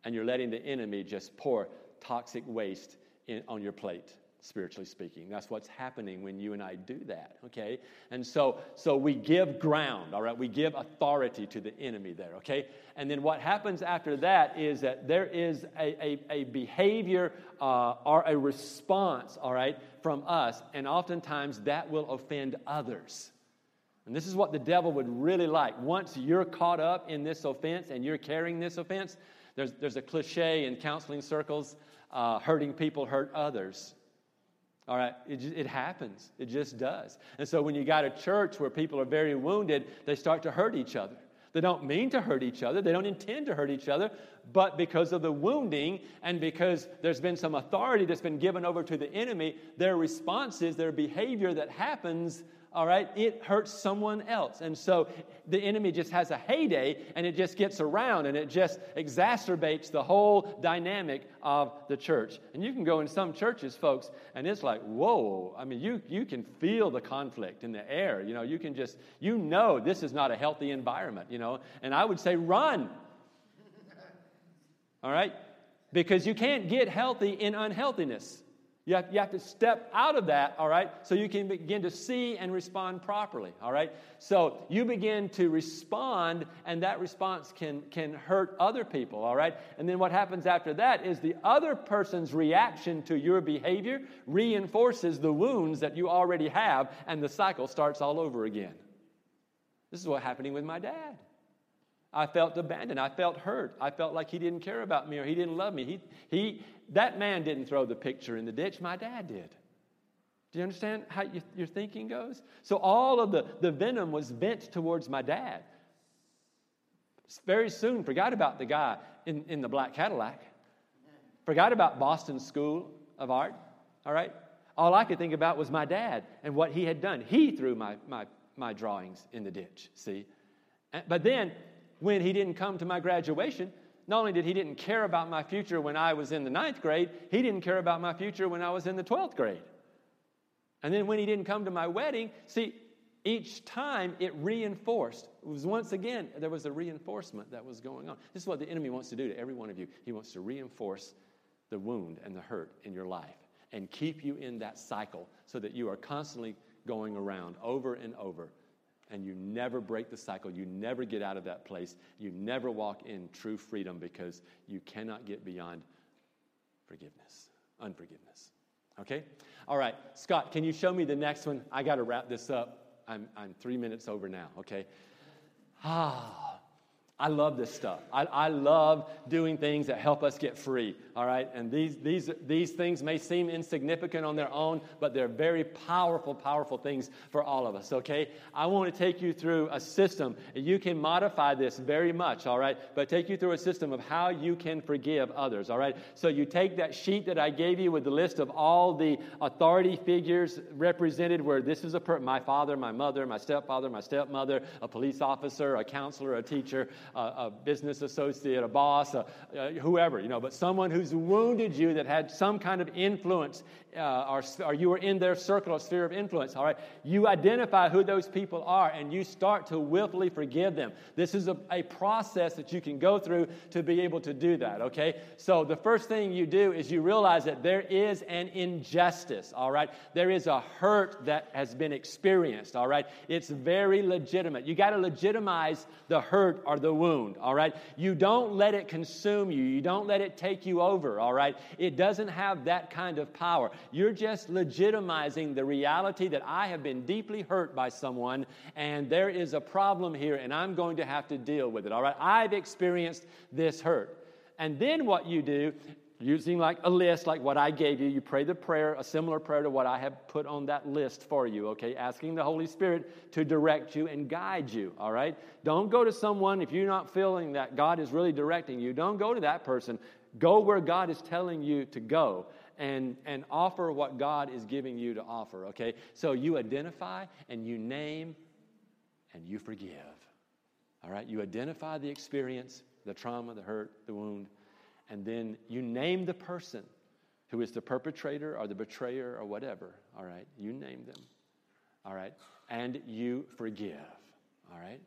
and you're letting the enemy just pour toxic waste in, on your plate spiritually speaking. That's what's happening when you and i do that okay? And so so we give ground all right? We give authority to the enemy there okay? And then what happens after that is that there is a, a, a behavior uh, or a response all right from us and oftentimes that will offend others and this is what the devil would really like. Once you're caught up in this offense and you're carrying this offense, there's, there's a cliche in counseling circles uh, hurting people hurt others. All right, it, it happens. It just does. And so when you got a church where people are very wounded, they start to hurt each other. They don't mean to hurt each other, they don't intend to hurt each other, but because of the wounding and because there's been some authority that's been given over to the enemy, their responses, their behavior that happens all right, it hurts someone else. And so the enemy just has a heyday and it just gets around and it just exacerbates the whole dynamic of the church. And you can go in some churches, folks, and it's like, whoa. I mean, you, you can feel the conflict in the air. You know, you can just, you know, this is not a healthy environment, you know. And I would say, run. All right? Because you can't get healthy in unhealthiness. You have, you have to step out of that, all right, so you can begin to see and respond properly, all right? So you begin to respond, and that response can, can hurt other people, all right? And then what happens after that is the other person's reaction to your behavior reinforces the wounds that you already have, and the cycle starts all over again. This is what's happening with my dad. I felt abandoned. I felt hurt. I felt like he didn't care about me or he didn't love me. He, he, that man didn't throw the picture in the ditch, my dad did. Do you understand how you, your thinking goes? So all of the, the venom was bent towards my dad. Very soon, forgot about the guy in, in the black Cadillac. Forgot about Boston School of Art. All right? All I could think about was my dad and what he had done. He threw my, my, my drawings in the ditch, see? But then when he didn't come to my graduation, not only did he didn't care about my future when I was in the ninth grade, he didn't care about my future when I was in the 12th grade. And then when he didn't come to my wedding, see, each time it reinforced. It was once again, there was a reinforcement that was going on. This is what the enemy wants to do to every one of you. He wants to reinforce the wound and the hurt in your life and keep you in that cycle so that you are constantly going around over and over and you never break the cycle. You never get out of that place. You never walk in true freedom because you cannot get beyond forgiveness, unforgiveness. Okay? All right, Scott, can you show me the next one? I got to wrap this up. I'm, I'm three minutes over now, okay? Ah. I love this stuff. I, I, love doing things that help us get free, all right? And these, these, these things may seem insignificant on their own, but they're very powerful, powerful things for all of us, okay? I want to take you through a system. You can modify this very much, all right? But take you through a system of how you can forgive others, all right? So you take that sheet that I gave you with the list of all the authority figures represented, where this is a per- my father, my mother, my stepfather, my stepmother, a police officer, a counselor, a teacher a, a business associate, a boss, a, whoever, you know, but someone who's wounded you that had some kind of influence uh, or, or you are in their circle or sphere of influence, all right, you identify who those people are and you start to willfully forgive them. This is a, a process that you can go through to be able to do that, okay? So the first thing you do is you realize that there is an injustice, all right? There is a hurt that has been experienced, all right? It's very legitimate. You got to legitimize the hurt or the wound, all right? You don't let it consume you, you don't let it take you over, all right? It doesn't have that kind of power. You're just legitimizing the reality that I have been deeply hurt by someone and there is a problem here and I'm going to have to deal with it. All right? I've experienced this hurt. And then what you do, using like a list like what I gave you, you pray the prayer, a similar prayer to what I have put on that list for you, okay? Asking the Holy Spirit to direct you and guide you, all right? Don't go to someone if you're not feeling that God is really directing you. Don't go to that person. Go where God is telling you to go and, and offer what God is giving you to offer, okay? So you identify and you name and you forgive. All right? You identify the experience, the trauma, the hurt, the wound, and then you name the person who is the perpetrator or the betrayer or whatever. All right? You name them. All right? And you forgive. All right?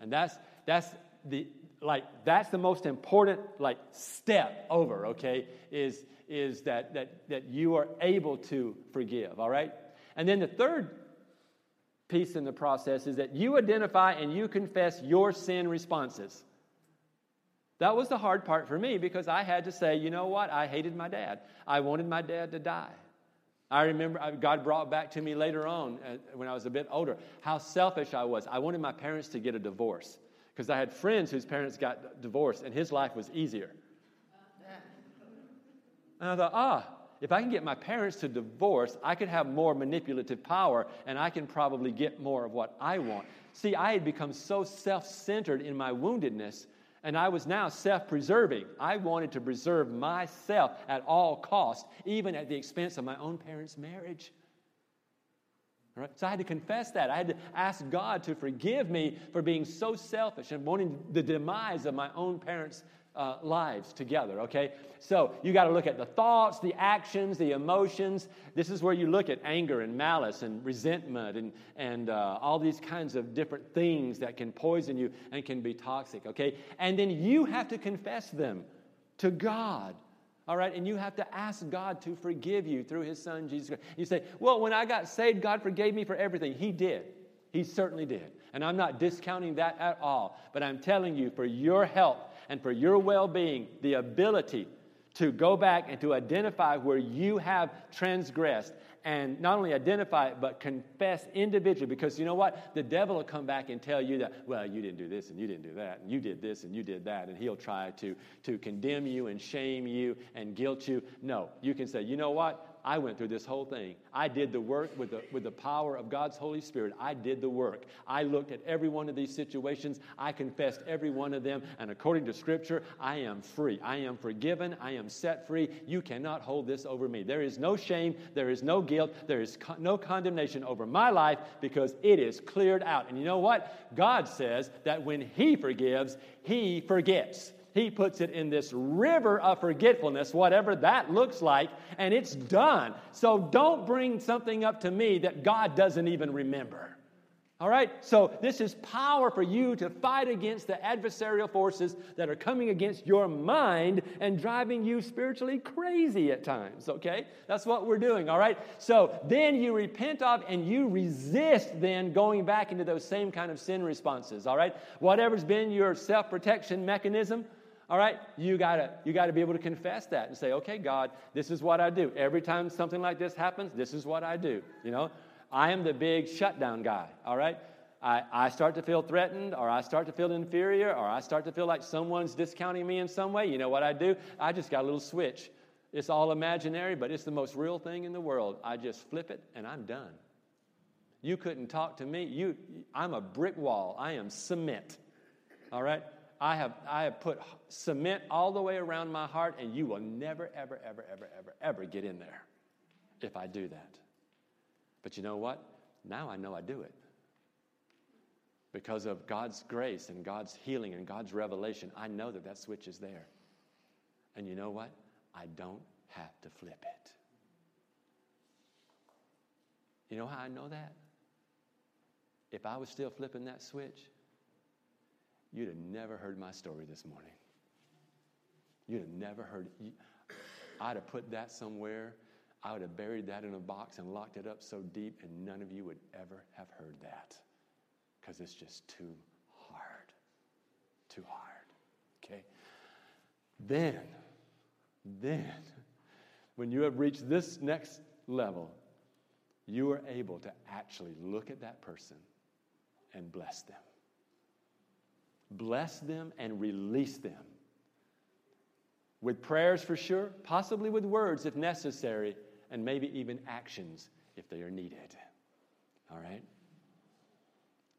And that's that's the like that's the most important like step over, okay? Is is that, that, that you are able to forgive, all right? And then the third piece in the process is that you identify and you confess your sin responses. That was the hard part for me because I had to say, you know what? I hated my dad. I wanted my dad to die. I remember God brought back to me later on uh, when I was a bit older how selfish I was. I wanted my parents to get a divorce because I had friends whose parents got divorced and his life was easier. And I thought, ah, if I can get my parents to divorce, I could have more manipulative power and I can probably get more of what I want. See, I had become so self centered in my woundedness and I was now self preserving. I wanted to preserve myself at all costs, even at the expense of my own parents' marriage. So I had to confess that. I had to ask God to forgive me for being so selfish and wanting the demise of my own parents' uh, lives together, okay? So you got to look at the thoughts, the actions, the emotions. This is where you look at anger and malice and resentment and, and uh, all these kinds of different things that can poison you and can be toxic, okay? And then you have to confess them. to God. All right, and you have to ask God to forgive you through His Son, Jesus Christ. You say, Well, when I got saved, God forgave me for everything. He did. He certainly did. And I'm not discounting that at all. But I'm telling you, for your health and for your well being, the ability to go back and to identify where you have transgressed and not only identify it, but confess individually. Because you know what? The devil will come back and tell you that, well, you didn't do this and you didn't do that, and you did this and you did that, and he'll try to, to condemn you and shame you and guilt you. No, you can say, you know what? I went through this whole thing. I did the work with the, with the power of God's Holy Spirit. I did the work. I looked at every one of these situations. I confessed every one of them. And according to Scripture, I am free. I am forgiven. I am set free. You cannot hold this over me. There is no shame. There is no guilt. There is no condemnation over my life because it is cleared out. And you know what? God says that when He forgives, He forgets. He puts it in this river of forgetfulness, whatever that looks like, and it's done. So don't bring something up to me that God doesn't even remember. All right? So, this is power for you to fight against the adversarial forces that are coming against your mind and driving you spiritually crazy at times, okay? That's what we're doing, all right? So, then you repent of and you resist then going back into those same kind of sin responses, all right? Whatever's been your self protection mechanism, all right, you gotta you gotta be able to confess that and say, okay, God, this is what I do. Every time something like this happens, this is what I do. You know, I am the big shutdown guy. All right. I, I start to feel threatened, or I start to feel inferior, or I start to feel like someone's discounting me in some way. You know what I do? I just got a little switch. It's all imaginary, but it's the most real thing in the world. I just flip it and I'm done. You couldn't talk to me. You, I'm a brick wall. I am cement. All right? I have, I have put cement all the way around my heart, and you will never, ever, ever, ever, ever, ever get in there if I do that. But you know what? Now I know I do it. Because of God's grace and God's healing and God's revelation, I know that that switch is there. And you know what? I don't have to flip it. You know how I know that? If I was still flipping that switch, you'd have never heard my story this morning. You'd have never heard. I'd have put that somewhere. I would have buried that in a box and locked it up so deep, and none of you would ever have heard that because it's just too hard. Too hard. Okay? Then, then, when you have reached this next level, you are able to actually look at that person and bless them bless them, and release them. With prayers for sure, possibly with words if necessary, and maybe even actions if they are needed. All right?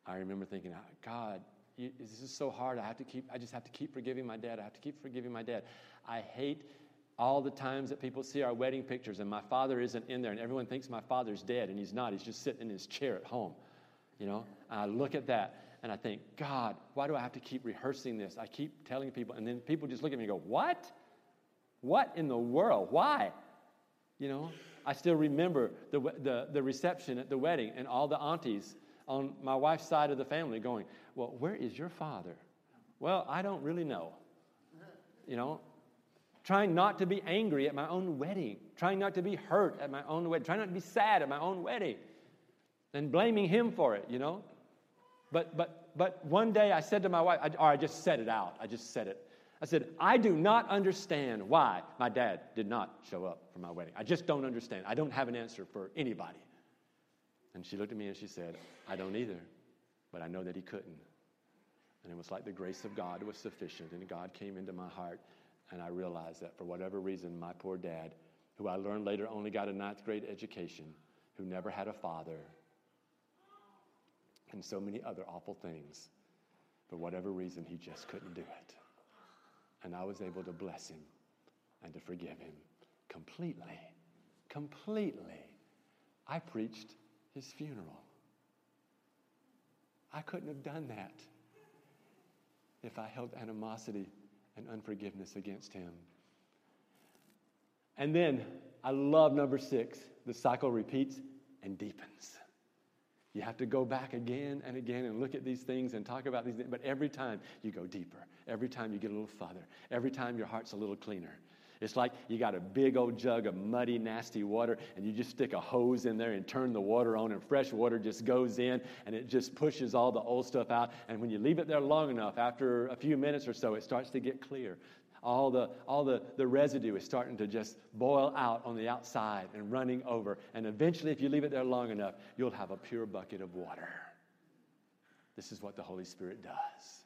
I remember thinking, ah, God, you, this is so hard. I have to keep, I just have to keep forgiving my dad. I have to keep forgiving my dad. I hate all the times that people see our wedding pictures and my father isn't in there and everyone thinks my father's dead and he's not. He's just sitting in his chair at home. You know, I look at that and I think, God, why do I have to keep rehearsing this? I keep telling people, and then people just look at me and go, What? What in the world? Why? You know, I still remember the, the, the reception at the wedding and all the aunties on my wife's side of the family going, Well, where is your father? Well, I don't really know. You know, trying not to be angry at my own wedding, trying not to be hurt at my own wedding, trying not to be sad at my own wedding, and blaming him for it, you know. But, but, but one day I said to my wife, I, or I just said it out. I just said it. I said, I do not understand why my dad did not show up for my wedding. I just don't understand. I don't have an answer for anybody. And she looked at me and she said, I don't either, but I know that he couldn't. And it was like the grace of God was sufficient, and God came into my heart, and I realized that for whatever reason, my poor dad, who I learned later only got a ninth grade education, who never had a father, and so many other awful things. For whatever reason, he just couldn't do it. And I was able to bless him and to forgive him completely. Completely. I preached his funeral. I couldn't have done that if I held animosity and unforgiveness against him. And then I love number six the cycle repeats and deepens. You have to go back again and again and look at these things and talk about these things. But every time you go deeper, every time you get a little farther, every time your heart's a little cleaner. It's like you got a big old jug of muddy, nasty water, and you just stick a hose in there and turn the water on, and fresh water just goes in, and it just pushes all the old stuff out. And when you leave it there long enough, after a few minutes or so, it starts to get clear. All the, all the, the residue is starting to just boil out on the outside and running over. And eventually, if you leave it there long enough, you'll have a pure bucket of water. This is what the Holy Spirit does.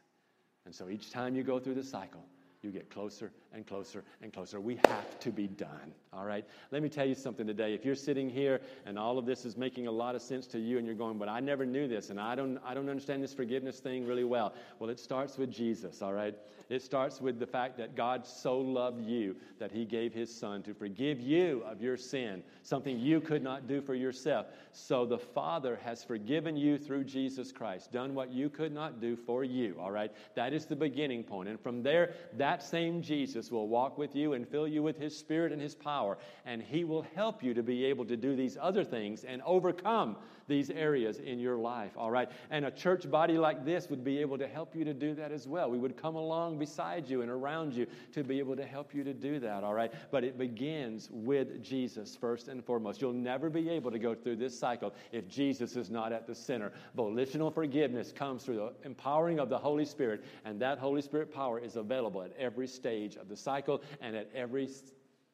And so each time you go through the cycle, you get closer and closer and closer. We have to be done, all right? Let me tell you something today. If you're sitting here and all of this is making a lot of sense to you and you're going, but I never knew this and I don't, I don't understand this forgiveness thing really well. Well, it starts with Jesus, all right? It starts with the fact that God so loved you that he gave his son to forgive you of your sin, something you could not do for yourself. So the Father has forgiven you through Jesus Christ, done what you could not do for you, all right? That is the beginning point. And from there, that same Jesus will walk with you and fill you with his spirit and his power, and he will help you to be able to do these other things and overcome these areas in your life, all right? And a church body like this would be able to help you to do that as well. We would come along beside you and around you to be able to help you to do that, all right? But it begins with Jesus first and foremost. You'll never be able to go through this cycle if Jesus is not at the center. Volitional forgiveness comes through the empowering of the Holy Spirit, and that Holy Spirit power is available at every stage of the cycle and at every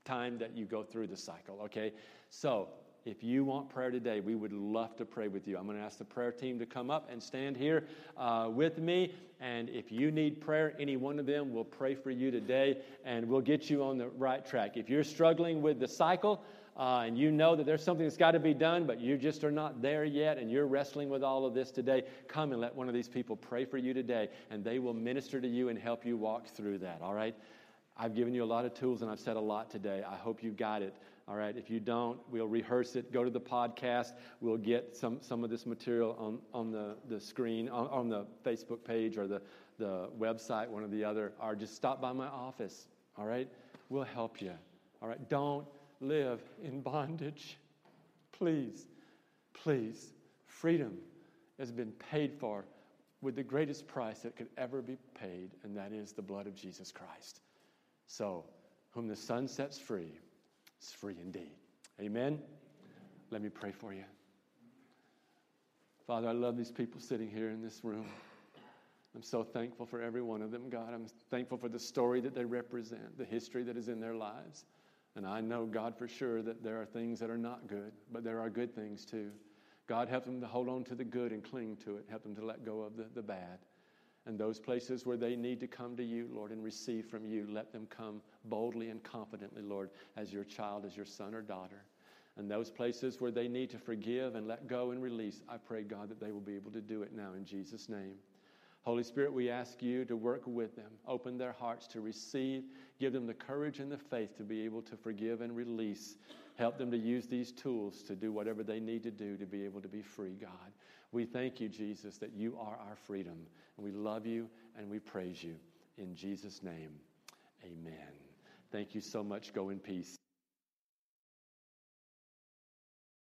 time that you go through the cycle, okay? So, if you want prayer today, we would love to pray with you. I'm going to ask the prayer team to come up and stand here uh, with me. And if you need prayer, any one of them will pray for you today and we'll get you on the right track. If you're struggling with the cycle, uh, and you know that there's something that's got to be done, but you just are not there yet, and you're wrestling with all of this today, come and let one of these people pray for you today, and they will minister to you and help you walk through that, all right? I've given you a lot of tools, and I've said a lot today. I hope you got it. All right, if you don't, we'll rehearse it. Go to the podcast. We'll get some, some of this material on, on the, the screen, on, on the Facebook page or the, the website, one or the other, or just stop by my office. All right, we'll help you. All right, don't live in bondage. Please, please. Freedom has been paid for with the greatest price that could ever be paid, and that is the blood of Jesus Christ. So, whom the Son sets free is free indeed. Amen? Let me pray for you. Father, I love these people sitting here in this room. I'm so thankful for every one of them, God. I'm thankful for the story that they represent, the history that is in their lives. And I know, God, for sure that there are things that are not good, but there are good things too. God, help them to hold on to the good and cling to it. Help them to let go of the, the bad. And those places where they need to come to you, Lord, and receive from you, let them come boldly and confidently, Lord, as your child, as your son or daughter. And those places where they need to forgive and let go and release, I pray, God, that they will be able to do it now in Jesus' name. Holy Spirit, we ask you to work with them, open their hearts to receive, give them the courage and the faith to be able to forgive and release. Help them to use these tools to do whatever they need to do to be able to be free, God. We thank you, Jesus, that you are our freedom. And we love you and we praise you. In Jesus' name, amen. Thank you so much. Go in peace.